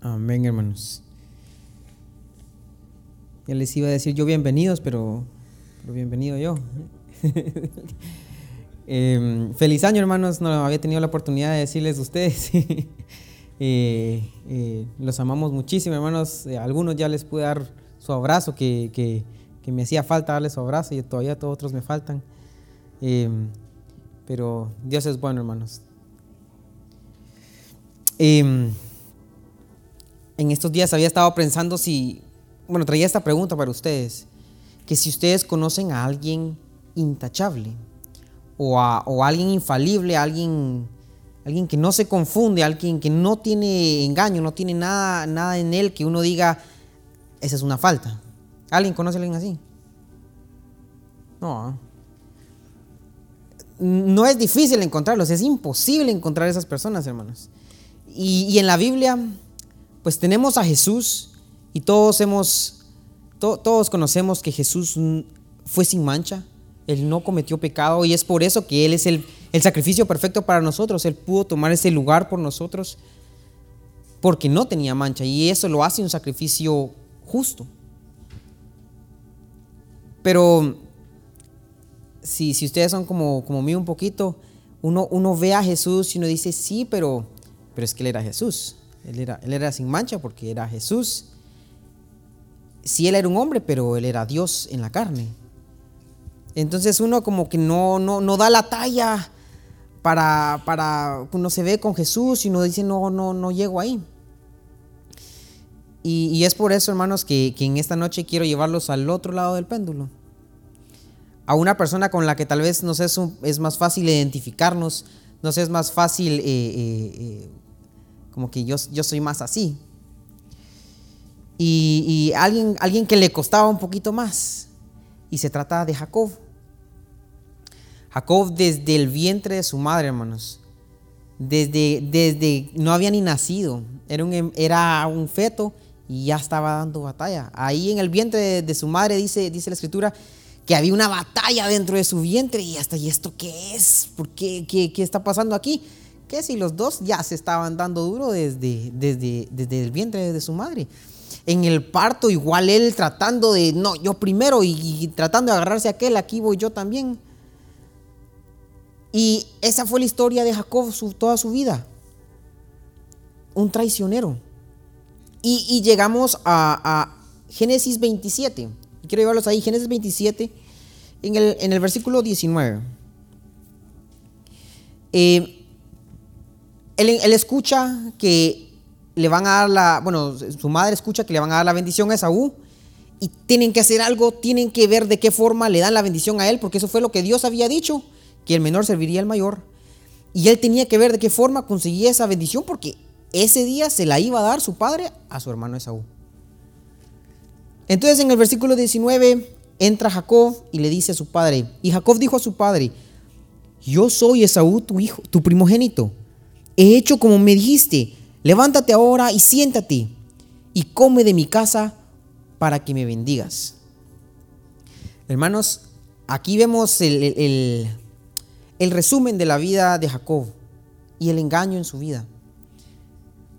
Amén, hermanos. Ya les iba a decir yo bienvenidos, pero, pero bienvenido yo. Em, feliz año, hermanos. No había tenido la oportunidad de decirles a ustedes. Eh, eh, los amamos muchísimo, hermanos. Eh, algunos ya les pude dar su abrazo, que, que, que, me hacía falta darles su abrazo y todavía todos otros me faltan. Em, pero Dios es bueno, hermanos. En estos días había estado pensando si, bueno, traía esta pregunta para ustedes, que si ustedes conocen a alguien intachable o a, o alguien infalible, alguien, alguien que no se confunde, alguien que no tiene engaño, no tiene nada, nada en él que uno diga, esa es una falta. ¿Alguien conoce a alguien así? No. No es difícil encontrarlos, es imposible encontrar esas personas, hermanos. Y, y en la Biblia pues tenemos a Jesús y todos hemos, todos conocemos que Jesús fue sin mancha, Él no cometió pecado y es por eso que Él es el, sacrificio perfecto para nosotros, Él pudo tomar ese lugar por nosotros porque no tenía mancha y eso lo hace un sacrificio justo. Pero si, si ustedes son como, como mí un poquito, uno, uno ve a Jesús y uno dice, sí, pero, pero es que Él era Jesús. Él era, él era sin mancha porque era Jesús. Sí, él era un hombre, pero él era Dios en la carne. Entonces uno como que no, no, no da la talla para, para, uno se ve con Jesús y uno dice, no, no, no llego ahí. Y, y es por eso, hermanos, que, que, en esta noche quiero llevarlos al otro lado del péndulo. A una persona con la que tal vez nos es, es más fácil identificarnos, nos es más fácil eh, eh, eh, como que yo, yo soy más así. Y, alguien, alguien que le costaba un poquito más. Y se trata de Jacob. Jacob desde el vientre de su madre, hermanos. Desde, desde no había ni nacido. Era un, era un feto y ya estaba dando batalla. Ahí en el vientre de, de su madre dice, dice la escritura que había una batalla dentro de su vientre y hasta, ¿y esto qué es? ¿Por qué? ¿Qué, qué está pasando aquí? Que si los dos ya se estaban dando duro desde, desde, desde el vientre de su madre. En el parto, igual él tratando de, no, yo primero y, tratando de agarrarse a aquel, aquí voy yo también. Y esa fue la historia de Jacob toda su vida. Un traicionero. Y, y llegamos a, Génesis 27. Quiero llevarlos ahí, Génesis 27, en el, en el versículo 19. Eh, él, escucha que le van a dar la, bueno, su madre escucha que le van a dar la bendición a Esaú y tienen que hacer algo, tienen que ver de qué forma le dan la bendición a él, porque eso fue lo que Dios había dicho, que el menor serviría al mayor. Y él tenía que ver de qué forma conseguía esa bendición, porque ese día se la iba a dar su padre a su hermano Esaú. Entonces en el versículo 19 entra Jacob y le dice a su padre, y Jacob dijo a su padre, yo soy Esaú tu hijo, tu primogénito he hecho como me dijiste, levántate ahora y siéntate y come de mi casa para que me bendigas. Hermanos, aquí vemos el, resumen de la vida de Jacob y el engaño en su vida.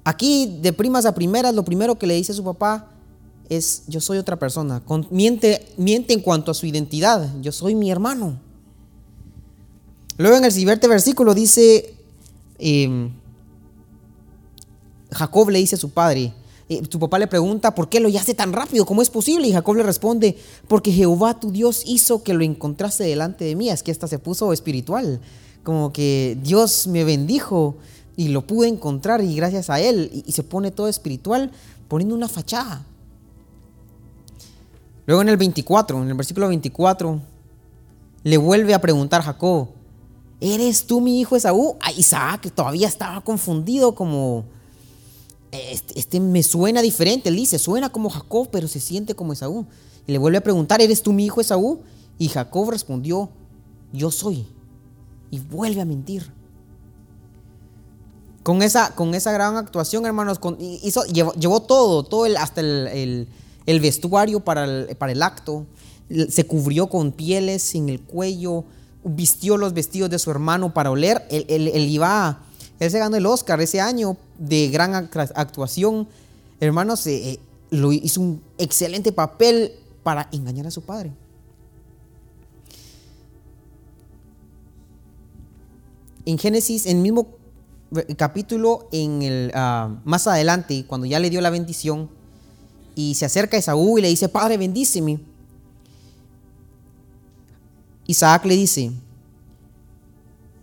Aquí, de primas a primeras, lo primero que le dice a su papá es, yo soy otra persona. Miente, miente en cuanto a su identidad, yo soy mi hermano. Luego en el siguiente versículo dice, Jacob le dice a su padre, eh, su papá le pregunta, ¿por qué lo hace tan rápido? ¿Cómo es posible? Y Jacob le responde, porque Jehová tu Dios hizo que lo encontrase delante de mí. Es que esta se puso espiritual, como que Dios me bendijo y lo pude encontrar y gracias a él. Y, y se pone todo espiritual poniendo una fachada. Luego en el 24, en el versículo 24, le vuelve a preguntar Jacob, ¿eres tú mi hijo Esaú? A Isaac todavía estaba confundido como, este, este, me suena diferente. Él dice, suena como Jacob, pero se siente como Esaú. Y le vuelve a preguntar, ¿eres tú mi hijo Esaú? Y Jacob respondió, yo soy. Y vuelve a mentir. Con esa, con esa gran actuación, hermanos, hizo, llevó, llevó, todo, todo el, hasta el, el, el vestuario para el, para el acto. Se cubrió con pieles en el cuello, vistió los vestidos de su hermano para oler. Él, él, él iba, él se ganó el Oscar ese año de gran actuación hermanos, eh, lo hizo un excelente papel para engañar a su padre. En Génesis, en el mismo capítulo, en el, ah, más adelante, cuando ya le dio la bendición, y se acerca a Esaú y le dice, Padre, bendíceme. Isaac le dice,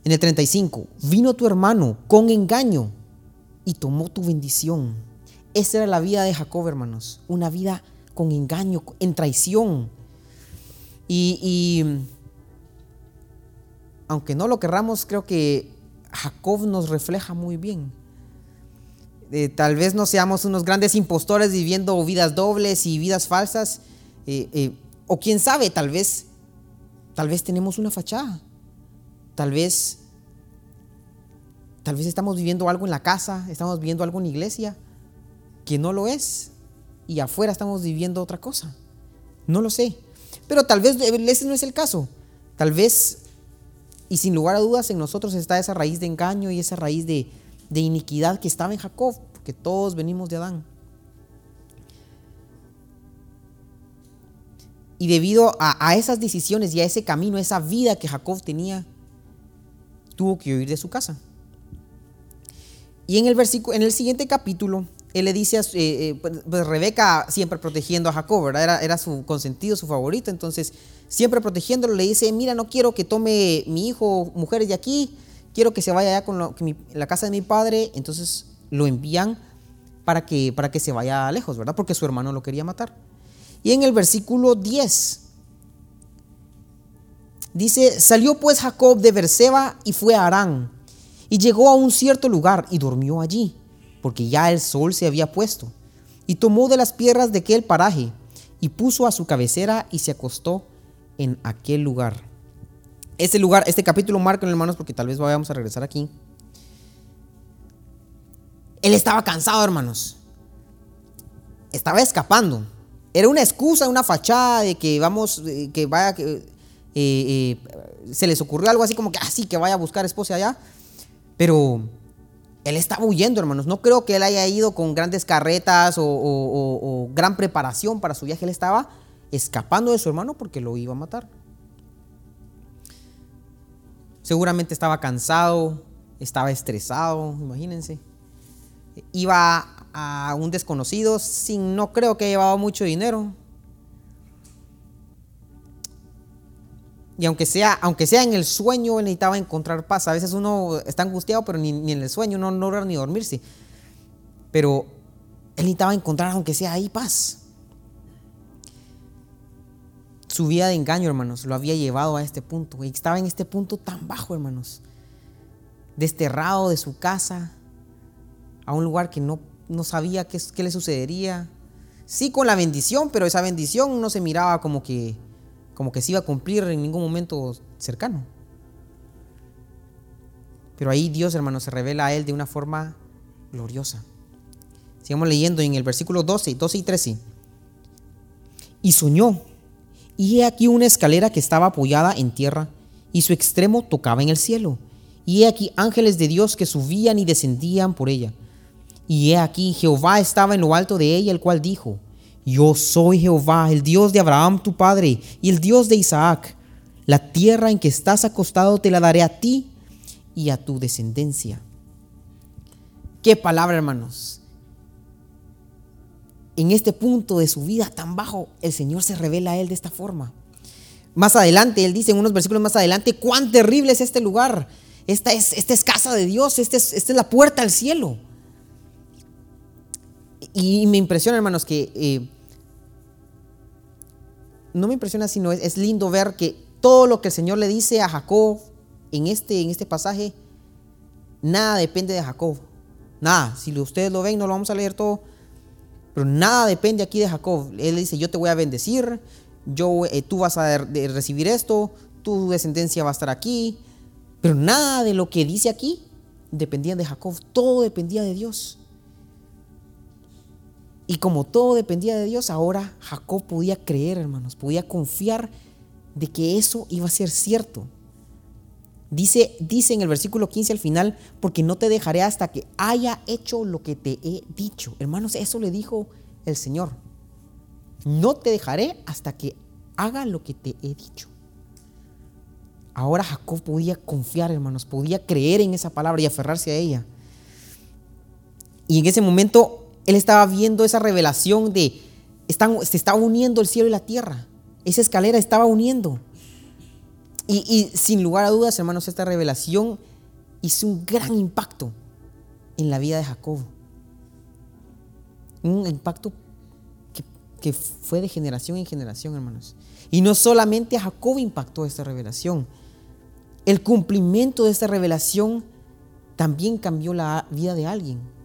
en el 35, vino tu hermano con engaño y tomó tu bendición. Esa era la vida de Jacob, hermanos. Una vida con engaño, en traición. Y, aunque no lo querramos, creo que Jacob nos refleja muy bien. Eh, tal vez no seamos unos grandes impostores viviendo vidas dobles y vidas falsas. Eh, eh, o quién sabe, tal vez, tal vez tenemos una fachada. Tal vez, tal vez estamos viviendo algo en la casa, estamos viviendo algo en la iglesia que no lo es y afuera estamos viviendo otra cosa. No lo sé. Pero tal vez ese no es el caso. Tal vez, y sin lugar a dudas, en nosotros está esa raíz de engaño y esa raíz de, iniquidad que estaba en Jacob, porque todos venimos de Adán. Y debido a, esas decisiones y a ese camino, esa vida que Jacob tenía, tuvo que huir de su casa. Y en el, en el siguiente capítulo, él le dice a eh, eh, pues, pues, Rebeca siempre protegiendo a Jacob, ¿verdad? Era, era, su consentido, su favorito, entonces siempre protegiéndolo le dice, mira, no quiero que tome mi hijo mujeres de aquí, quiero que se vaya allá con la casa de mi padre, entonces lo envían para que, para que se vaya lejos, ¿verdad? Porque su hermano lo quería matar. Y en el versículo 10 dice, salió pues Jacob de Berseba y fue a Arán, y llegó a un cierto lugar y durmió allí porque ya el sol se había puesto, y tomó de las piedras de aquel paraje, y puso a su cabecera y se acostó en aquel lugar. Este lugar, este capítulo marca, hermanos, porque tal vez vayamos a regresar aquí. Él estaba cansado, hermanos. Estaba escapando. Era una excusa, una fachada de que vamos, que vaya, que eh, eh, se les ocurrió algo así como que, ah, que vaya a buscar esposa allá. Pero él estaba huyendo, hermanos. No creo que él haya ido con grandes carretas o, gran preparación para su viaje. Él estaba escapando de su hermano porque lo iba a matar. Seguramente estaba cansado, estaba estresado, imagínense. Iba a un desconocido sin, no creo que llevaba mucho dinero. Y aunque sea, aunque sea en el sueño, él necesitaba encontrar paz. A veces uno está angustiado, pero ni, en el sueño no logra ni dormirse. Pero él necesitaba encontrar, aunque sea ahí, paz. Su vida de engaño, hermanos, lo había llevado a este punto. Y estaba en este punto tan bajo, hermanos. Desterrado de su casa, a un lugar que no, no sabía qué, qué le sucedería. Sí, con la bendición, pero esa bendición no se miraba como que como que se iba a cumplir en ningún momento cercano. Pero ahí Dios, hermano, se revela a él de una forma gloriosa. Sigamos leyendo en el versículo 12, 12 y 13. Y soñó, y he aquí una escalera que estaba apoyada en tierra, y su extremo tocaba en el cielo. Y he aquí ángeles de Dios que subían y descendían por ella. Y he aquí Jehová estaba en lo alto de ella, el cual dijo, yo soy Jehová, el Dios de Abraham tu padre y el Dios de Isaac. La tierra en que estás acostado te la daré a ti y a tu descendencia. Qué palabra, hermanos. En este punto de su vida tan bajo, el Señor se revela a él de esta forma. Más adelante, él dice en unos versículos más adelante, cuán terrible es este lugar. Esta es, esta es casa de Dios, esta es, esta es la puerta al cielo. Y me impresiona, hermanos, que eh, no me impresiona, sino es, lindo ver que todo lo que el Señor le dice a Jacob en este, en este pasaje, nada depende de Jacob. Nada. Si ustedes lo ven, no lo vamos a leer todo. Pero nada depende aquí de Jacob. Él dice, yo te voy a bendecir, yo, eh, tú vas a recibir esto, tu descendencia va a estar aquí. Pero nada de lo que dice aquí dependía de Jacob. Todo dependía de Dios. Y como todo dependía de Dios, ahora Jacob podía creer, hermanos, podía confiar de que eso iba a ser cierto. Dice, dice en el versículo 15 al final, porque no te dejaré hasta que haya hecho lo que te he dicho. Hermanos, eso le dijo el Señor. No te dejaré hasta que haga lo que te he dicho. Ahora Jacob podía confiar, hermanos, podía creer en esa palabra y aferrarse a ella. Y en ese momento él estaba viendo esa revelación de, se estaba uniendo el cielo y la tierra. Esa escalera estaba uniendo. Y, sin lugar a dudas, hermanos, esta revelación hizo un gran impacto en la vida de Jacob. Un impacto que, que, fue de generación en generación, hermanos. Y no solamente a Jacob impactó esta revelación. El cumplimiento de esta revelación también cambió la vida de alguien.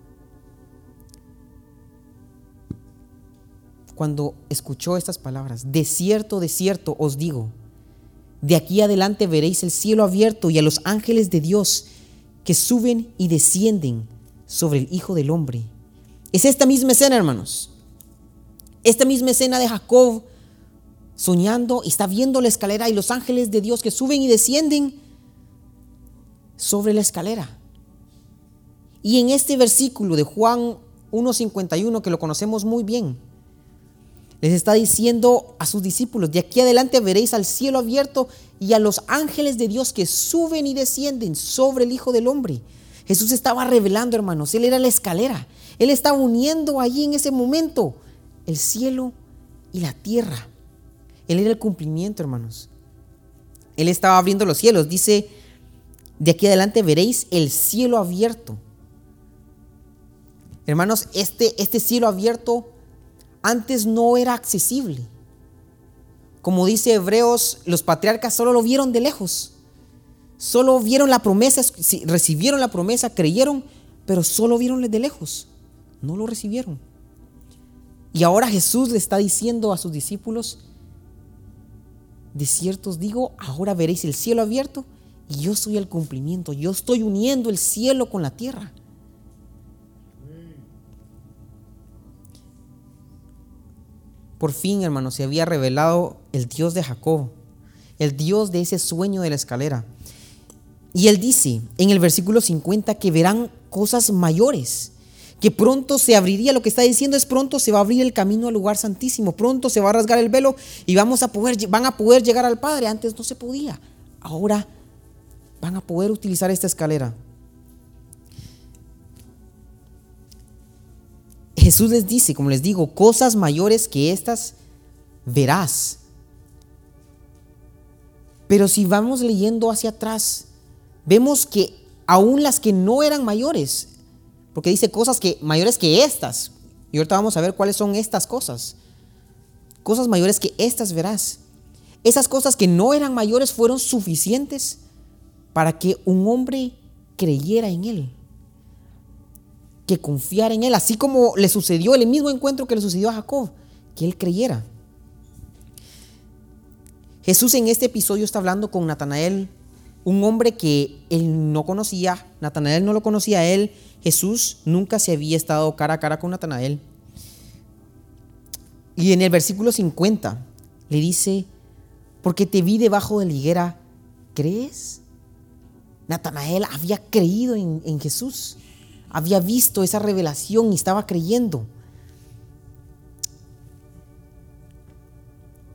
Cuando escuchó estas palabras, de cierto, de cierto os digo, de aquí adelante veréis el cielo abierto y a los ángeles de Dios que suben y descienden sobre el Hijo del Hombre. Es esta misma escena, hermanos. Esta misma escena de Jacob soñando y está viendo la escalera y los ángeles de Dios que suben y descienden sobre la escalera. Y en este versículo de Juan 1.51, que lo conocemos muy bien, les está diciendo a sus discípulos, de aquí adelante veréis al cielo abierto y a los ángeles de Dios que suben y descienden sobre el Hijo del Hombre. Jesús estaba revelando, hermanos, Él era la escalera. Él estaba uniendo allí en ese momento el cielo y la tierra. Él era el cumplimiento, hermanos. Él estaba abriendo los cielos. Dice, de aquí adelante veréis el cielo abierto. Hermanos, este, este cielo abierto antes no era accesible. Como dice Hebreos, los patriarcas solo lo vieron de lejos. Solo vieron la promesa, recibieron la promesa, creyeron, pero solo vieron de lejos. No lo recibieron. Y ahora Jesús le está diciendo a sus discípulos, de cierto os digo, ahora veréis el cielo abierto y yo soy el cumplimiento. Yo estoy uniendo el cielo con la tierra. Por fin, hermanos, se había revelado el Dios de Jacob, el Dios de ese sueño de la escalera. Y él dice en el versículo 50 que verán cosas mayores, que pronto se abriría, lo que está diciendo es pronto se va a abrir el camino al lugar santísimo, pronto se va a rasgar el velo y vamos a poder, van a poder llegar al Padre. Antes no se podía, ahora van a poder utilizar esta escalera. Jesús les dice, como les digo, cosas mayores que estas verás. Pero si vamos leyendo hacia atrás, vemos que aún las que no eran mayores, porque dice cosas que mayores que estas, y ahorita vamos a ver cuáles son estas cosas. Cosas mayores que estas verás. Esas cosas que no eran mayores fueron suficientes para que un hombre creyera en él que confiar en Él, así como le sucedió el mismo encuentro que le sucedió a Jacob, que Él creyera. Jesús en este episodio está hablando con Natanael, un hombre que él no conocía, Natanael no lo conocía a él, Jesús nunca se había estado cara a cara con Natanael. Y en el versículo 50 le dice, porque te vi debajo de la higuera, ¿crees? Natanael había creído en Jesús había visto esa revelación y estaba creyendo.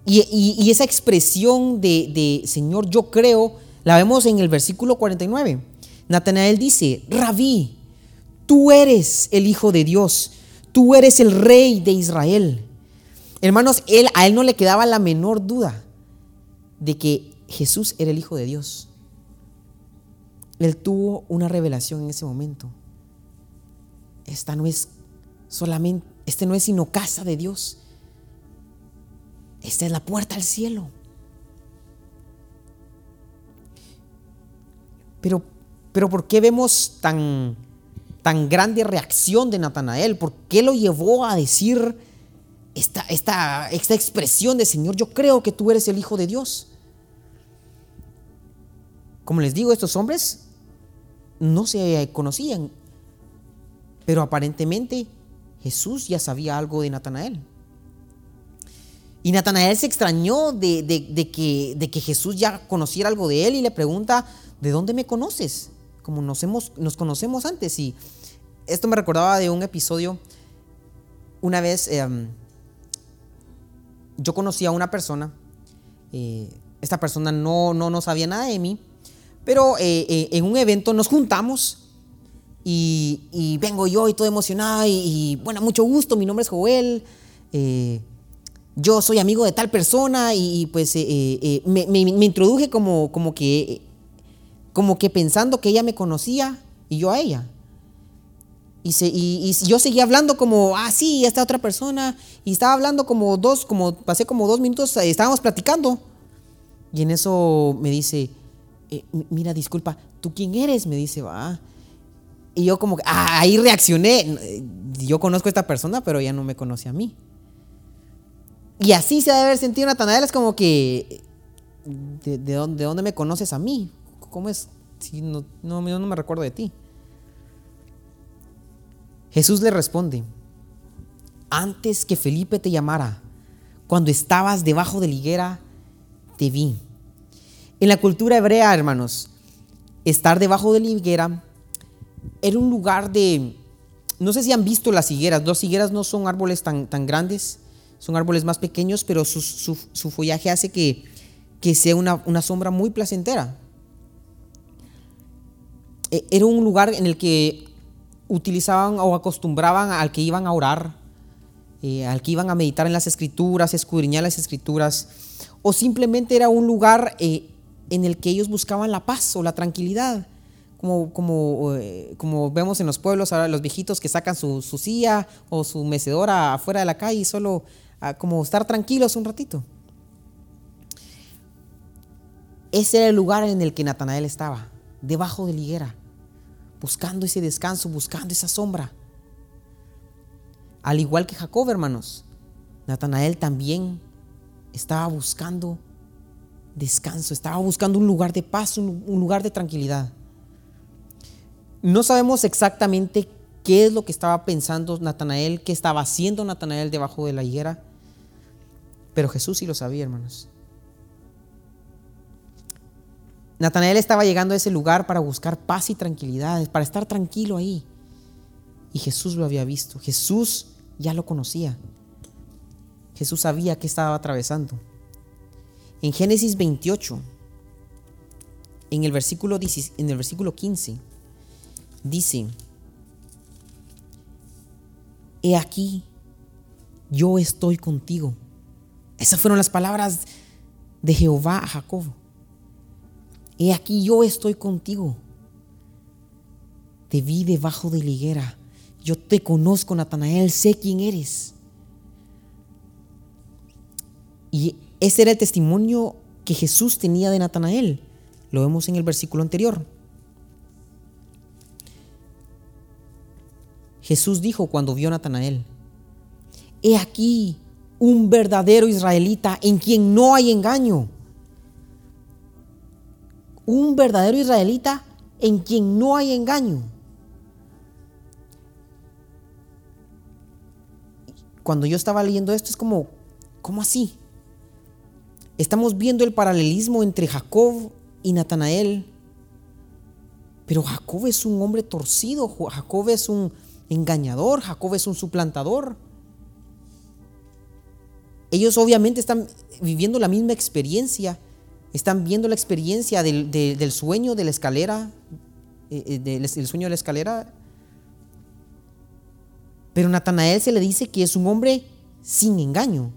Y, esa expresión de, Señor, yo creo, la vemos en el versículo 49. Natanael dice, Rabí, tú eres el Hijo de Dios, tú eres el Rey de Israel. Hermanos, a él no le quedaba la menor duda de que Jesús era el Hijo de Dios. Él tuvo una revelación en ese momento esta no es solamente, este no es sino casa de Dios. Esta es la puerta al cielo. Pero, pero ¿por qué vemos tan, tan grande reacción de Natanael? ¿Por qué lo llevó a decir esta, esta, esta expresión de Señor, yo creo que tú eres el Hijo de Dios? Como les digo, estos hombres no se conocían, pero aparentemente Jesús ya sabía algo de Natanael. Y Natanael se extrañó de, que, Jesús ya conociera algo de él y le pregunta, ¿de dónde me conoces? Como nos conocemos antes. Y esto me recordaba de un episodio, una vez em, yo conocí a una persona, eh, esta persona no, no, no sabía nada de mí, pero eh, eh, en un evento nos juntamos y, vengo yo y todo emocionado y, bueno, mucho gusto, mi nombre es Joel, yo soy amigo de tal persona y, pues me, me, introduje como, como, que, como que pensando que ella me conocía y yo a ella. Y, y, yo seguía hablando como, ah, sí, esta otra persona. Y estaba hablando como dos, como pasé como dos minutos, eh, estábamos platicando. Y en eso me dice, eh, mira, disculpa, ¿tú quién eres? Me dice, va. Y yo como, ah, ahí reaccioné. Yo conozco a esta persona, pero ella no me conoce a mí. Y así se debe haber sentido Natanael, es como que, ¿de, dónde, dónde, me conoces a mí? ¿Cómo es? Si no, no, no me recuerdo de ti. Jesús le responde, antes que Felipe te llamara, cuando estabas debajo de la higuera, te vi. En la cultura hebrea, hermanos, estar debajo de la higuera era un lugar de... No sé si han visto las higueras. Las higueras no son árboles tan, tan grandes, son árboles más pequeños, pero su, follaje hace que, que sea una, una sombra muy placentera. E, era un lugar en el que utilizaban o acostumbraban al que iban a orar, eh, al que iban a meditar en las escrituras, escudriñar las escrituras, o simplemente era un lugar eh, en el que ellos buscaban la paz o la tranquilidad. Como, como, eh, como vemos en los pueblos, ahora los viejitos que sacan su, silla o su mecedora afuera de la calle y solo ah, como estar tranquilos un ratito. Ese era el lugar en el que Natanael estaba, debajo de la higuera buscando ese descanso, buscando esa sombra. Al igual que Jacob, hermanos, Natanael también estaba buscando descanso, estaba buscando un lugar de paz, un, lugar de tranquilidad. No sabemos exactamente qué es lo que estaba pensando Natanael, qué estaba haciendo Natanael debajo de la higuera, pero Jesús sí lo sabía, hermanos. Natanael estaba llegando a ese lugar para buscar paz y tranquilidad, para estar tranquilo ahí. Y Jesús lo había visto. Jesús ya lo conocía. Jesús sabía que estaba atravesando. En Génesis 28, en el versículo, en el versículo 15, dice, He aquí, yo estoy contigo. Esas fueron las palabras de Jehová a Jacob. He aquí yo estoy contigo. Te vi debajo de la higuera. Yo te conozco, Natanael, sé quién eres. Y ese era el testimonio que Jesús tenía de Natanael. Lo vemos en el versículo anterior. Jesús dijo cuando vio a Natanael, He aquí un verdadero israelita en quien no hay engaño un verdadero israelita en quien no hay engaño. Cuando yo estaba leyendo esto es como, ¿cómo así? Estamos viendo el paralelismo entre Jacob y Natanael. Pero Jacob es un hombre torcido, Jacob es un engañador, Jacob es un suplantador. Ellos obviamente están viviendo la misma experiencia, están viendo la experiencia del, sueño de la escalera, eh, eh, del, sueño de la escalera. Pero Natanael se le dice que es un hombre sin engaño.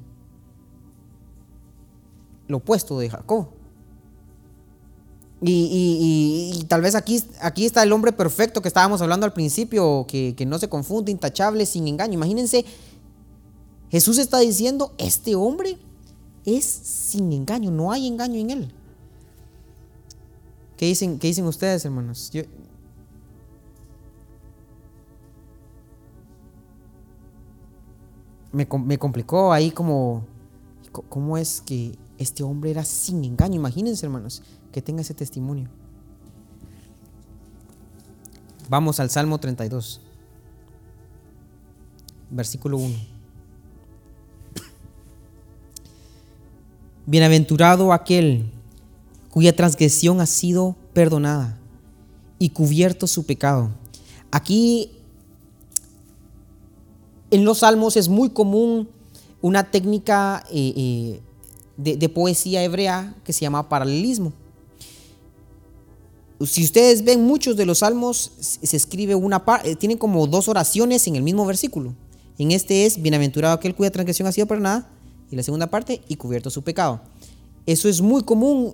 Lo opuesto de Jacob. Y, tal vez aquí, aquí está el hombre perfecto que estábamos hablando al principio, que, que, no se confunde, intachable, sin engaño. Imagínense, Jesús está diciendo, este hombre es sin engaño, no hay engaño en él. ¿Qué dicen, qué dicen ustedes, hermanos? me, me, complicó ahí como, ¿cómo es que este hombre era sin engaño? Imagínense, hermanos, que tenga ese testimonio. Vamos al Salmo 32, versículo 1. Bienaventurado aquel cuya transgresión ha sido perdonada y cubierto su pecado. Aquí en los salmos es muy común una técnica eh, eh, de, poesía hebrea que se llama paralelismo. Si ustedes ven muchos de los salmos, se escribe una parte, tienen como dos oraciones en el mismo versículo. En este es, bienaventurado aquel cuya transgresión ha sido perdonada, y la segunda parte, y cubierto su pecado. Eso es muy común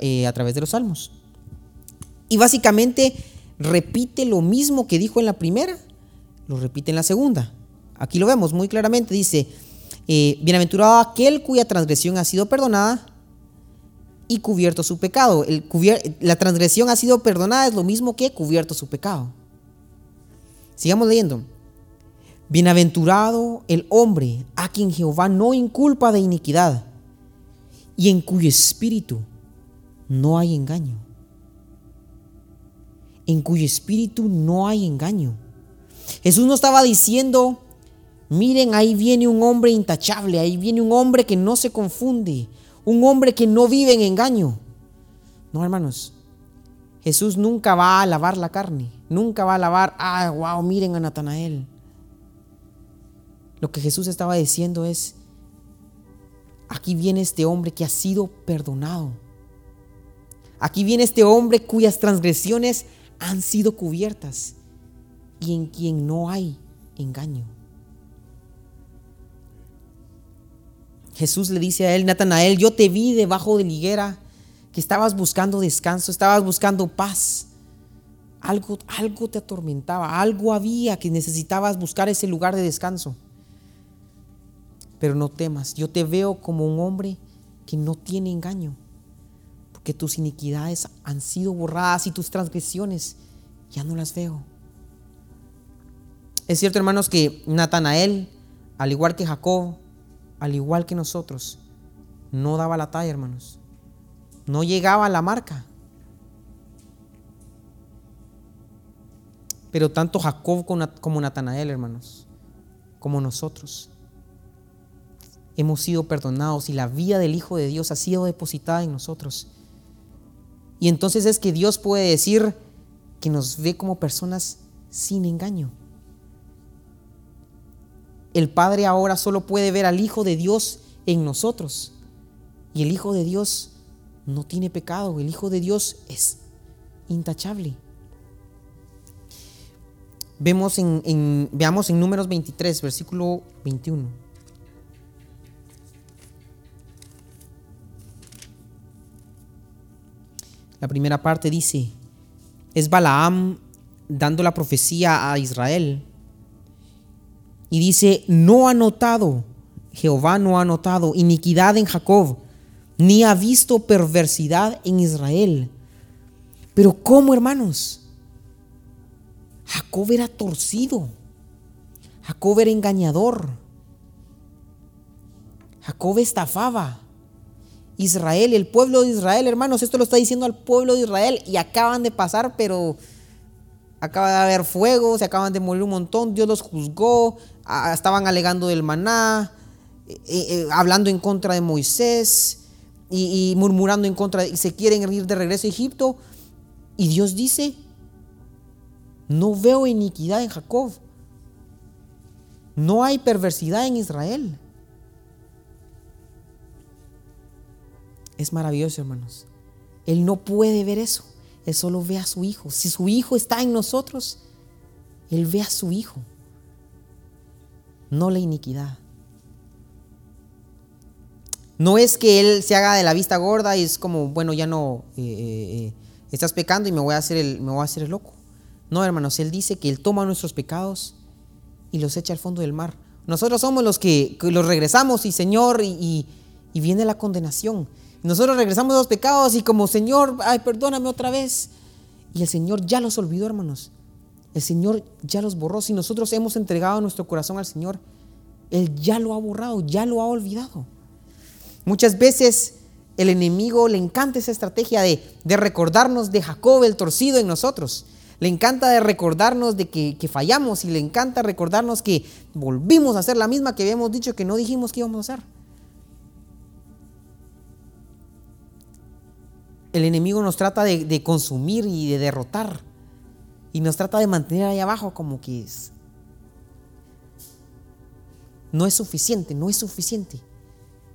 eh, a través de los salmos. Y básicamente repite lo mismo que dijo en la primera, lo repite en la segunda. Aquí lo vemos muy claramente, dice, eh, bienaventurado aquel cuya transgresión ha sido perdonada y cubierto su pecado. la transgresión ha sido perdonada es lo mismo que cubierto su pecado. Sigamos leyendo. Bienaventurado el hombre a quien Jehová no inculpa de iniquidad y en cuyo espíritu no hay engaño. En cuyo espíritu no hay engaño. Jesús no estaba diciendo, miren, ahí viene un hombre intachable, ahí viene un hombre que no se confunde, un hombre que no vive en engaño. No, hermanos, Jesús nunca va a lavar la carne, nunca va a lavar, ah, wow, miren a Natanael. Lo que Jesús estaba diciendo es, aquí viene este hombre que ha sido perdonado. Aquí viene este hombre cuyas transgresiones han sido cubiertas y en quien no hay engaño. Jesús le dice a él, Natanael, yo te vi debajo de la higuera, que estabas buscando descanso, estabas buscando paz. Algo, algo te atormentaba, algo había que necesitabas buscar ese lugar de descanso. Pero no temas, yo te veo como un hombre que no tiene engaño, porque tus iniquidades han sido borradas y tus transgresiones ya no las veo. Es cierto, hermanos, que Natanael, al igual que Jacob, al igual que nosotros, no daba la talla, hermanos. No llegaba a la marca. Pero tanto Jacob como Natanael, hermanos, como nosotros, hemos sido perdonados y la vida del Hijo de Dios ha sido depositada en nosotros. Y entonces es que Dios puede decir que nos ve como personas sin engaño. El Padre ahora solo puede ver al Hijo de Dios en nosotros. Y el Hijo de Dios no tiene pecado, el Hijo de Dios es intachable. Vemos en, veamos en números 23, versículo 21. La primera parte dice, es Balaam dando la profecía a Israel. Y dice, no ha notado, Jehová no ha notado iniquidad en Jacob, ni ha visto perversidad en Israel. Pero ¿cómo, hermanos? Jacob era torcido. Jacob era engañador. Jacob estafaba. Israel, el pueblo de Israel, hermanos, esto lo está diciendo al pueblo de Israel y acaban de pasar, pero acaba de haber fuego, se acaban de morir un montón, Dios los juzgó, estaban alegando del maná, eh, eh, hablando en contra de Moisés y, murmurando en contra, de, y se quieren ir de regreso a Egipto. Y Dios dice, no veo iniquidad en Jacob, no hay perversidad en Israel. Es maravilloso, hermanos. Él no puede ver eso. Él solo ve a su hijo. Si su hijo está en nosotros, Él ve a su hijo, no la iniquidad. No es que Él se haga de la vista gorda y es como, bueno, ya no, eh, eh, eh, estás pecando y me voy, a hacer el, me voy a hacer el loco. No, hermanos, Él dice que Él toma nuestros pecados y los echa al fondo del mar. Nosotros somos los que, los regresamos y Señor, y, y viene la condenación. Nosotros regresamos a los pecados y como Señor, ay, perdóname otra vez. Y el Señor ya los olvidó, hermanos. El Señor ya los borró. Si nosotros hemos entregado nuestro corazón al Señor, Él ya lo ha borrado, ya lo ha olvidado. Muchas veces el enemigo le encanta esa estrategia de, recordarnos de Jacob el torcido en nosotros. Le encanta de recordarnos de que, que, fallamos y le encanta recordarnos que volvimos a hacer la misma que habíamos dicho que no dijimos que íbamos a hacer. el enemigo nos trata de, consumir y de derrotar. Y nos trata de mantener ahí abajo como que. No es suficiente, no es suficiente.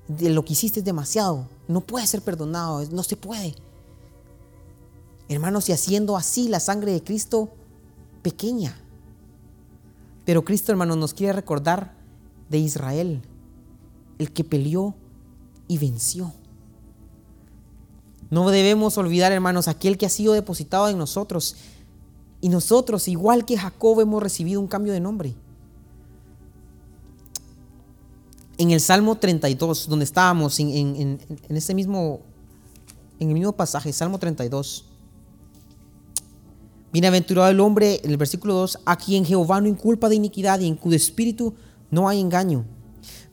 De lo que hiciste es demasiado. No puede ser perdonado, no se puede. Hermanos, y haciendo así la sangre de Cristo pequeña. Pero Cristo, hermanos, nos quiere recordar de Israel, el que peleó y venció. No debemos olvidar, hermanos, aquel que ha sido depositado en nosotros. Y nosotros, igual que Jacob, hemos recibido un cambio de nombre. En el Salmo 32, donde estábamos, en, en, mismo, en el mismo pasaje, Salmo 32. Bienaventurado el hombre, en el versículo 2, a quien Jehová no inculpa de iniquidad y en cuyo espíritu no hay engaño.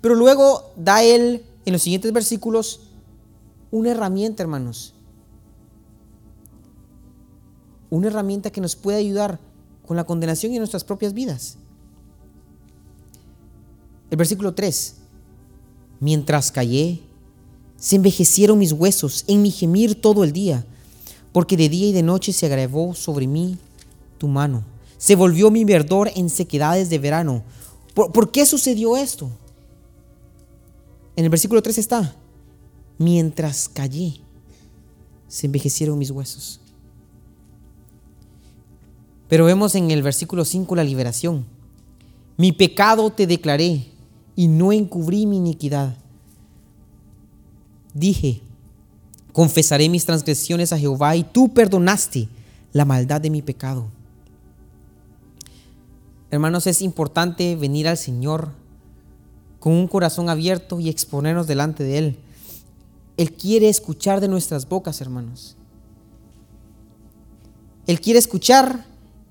Pero luego da él, en los siguientes versículos, una herramienta, hermanos. Una herramienta que nos puede ayudar con la condenación en nuestras propias vidas. El versículo 3. Mientras callé, se envejecieron mis huesos en mi gemir todo el día, porque de día y de noche se agravó sobre mí tu mano. Se volvió mi verdor en sequedades de verano. ¿Por, ¿por qué sucedió esto? En el versículo 3 está, mientras callé, se envejecieron mis huesos. Pero vemos en el versículo 5 la liberación. Mi pecado te declaré y no encubrí mi iniquidad. Dije, confesaré mis transgresiones a Jehová y tú perdonaste la maldad de mi pecado. Hermanos, es importante venir al Señor con un corazón abierto y exponernos delante de Él. Él quiere escuchar de nuestras bocas, hermanos. Él quiere escuchar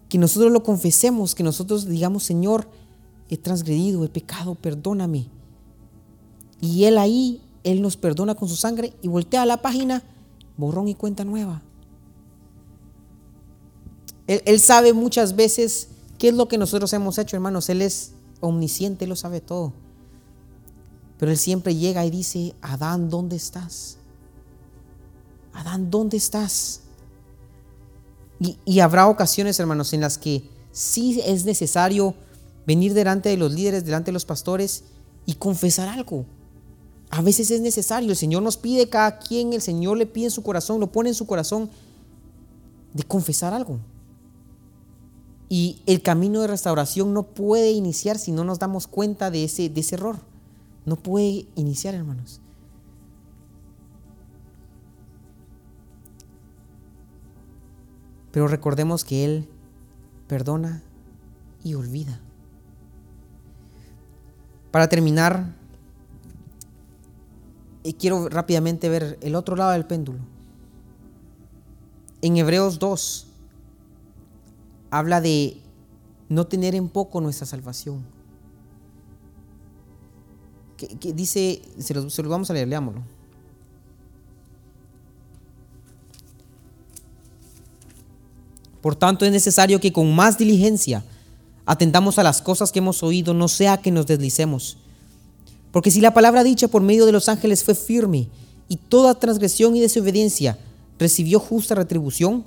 que nosotros lo confesemos, que nosotros digamos, Señor, he transgredido, he pecado, perdóname. Y Él ahí, Él nos perdona con su sangre y voltea a la página, borrón y cuenta nueva. Él, sabe muchas veces qué es lo que nosotros hemos hecho, hermanos. Él es omnisciente, Él lo sabe todo. Pero Él siempre llega y dice, Adán, ¿dónde estás? Adán, ¿dónde estás? Y, habrá ocasiones, hermanos, en las que sí es necesario venir delante de los líderes, delante de los pastores y confesar algo. A veces es necesario, el Señor nos pide cada quien, el Señor le pide en su corazón, lo pone en su corazón de confesar algo. Y el camino de restauración no puede iniciar si no nos damos cuenta de ese, de ese error. No puede iniciar, hermanos. Pero recordemos que Él perdona y olvida. Para terminar, y quiero rápidamente ver el otro lado del péndulo. En Hebreos 2 habla de no tener en poco nuestra salvación que, dice, se los, vamos a leer, leámoslo. Por tanto, es necesario que con más diligencia atendamos a las cosas que hemos oído, no sea que nos deslicemos. Porque si la palabra dicha por medio de los ángeles fue firme y toda transgresión y desobediencia recibió justa retribución,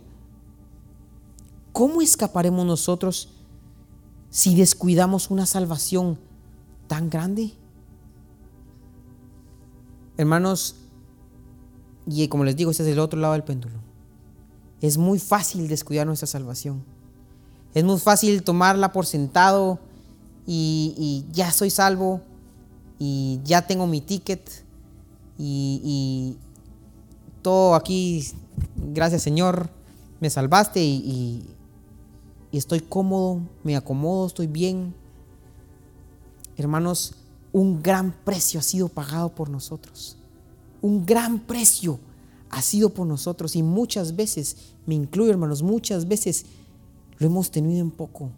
¿cómo escaparemos nosotros si descuidamos una salvación tan grande? Hermanos, y como les digo, este es el otro lado del péndulo. Es muy fácil descuidar nuestra salvación. Es muy fácil tomarla por sentado y, ya soy salvo y ya tengo mi ticket y, todo aquí, gracias Señor, me salvaste y, y estoy cómodo, me acomodo, estoy bien. Hermanos, un gran precio ha sido pagado por nosotros. Un gran precio ha sido por nosotros y muchas veces, me incluyo hermanos, muchas veces lo hemos tenido en poco.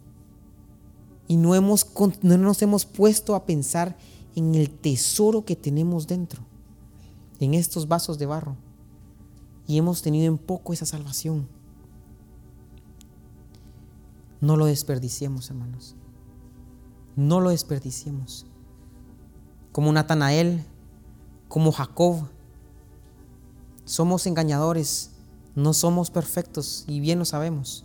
Y no, hemos, no nos hemos puesto a pensar en el tesoro que tenemos dentro, en estos vasos de barro. Y hemos tenido en poco esa salvación. No lo desperdiciemos, hermanos. No lo desperdiciemos como Natanael, como Jacob. Somos engañadores, No somos perfectos y bien lo sabemos.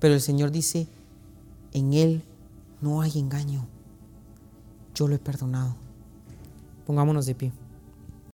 Pero el Señor dice, en Él no hay engaño. Yo lo he perdonado. Pongámonos de pie.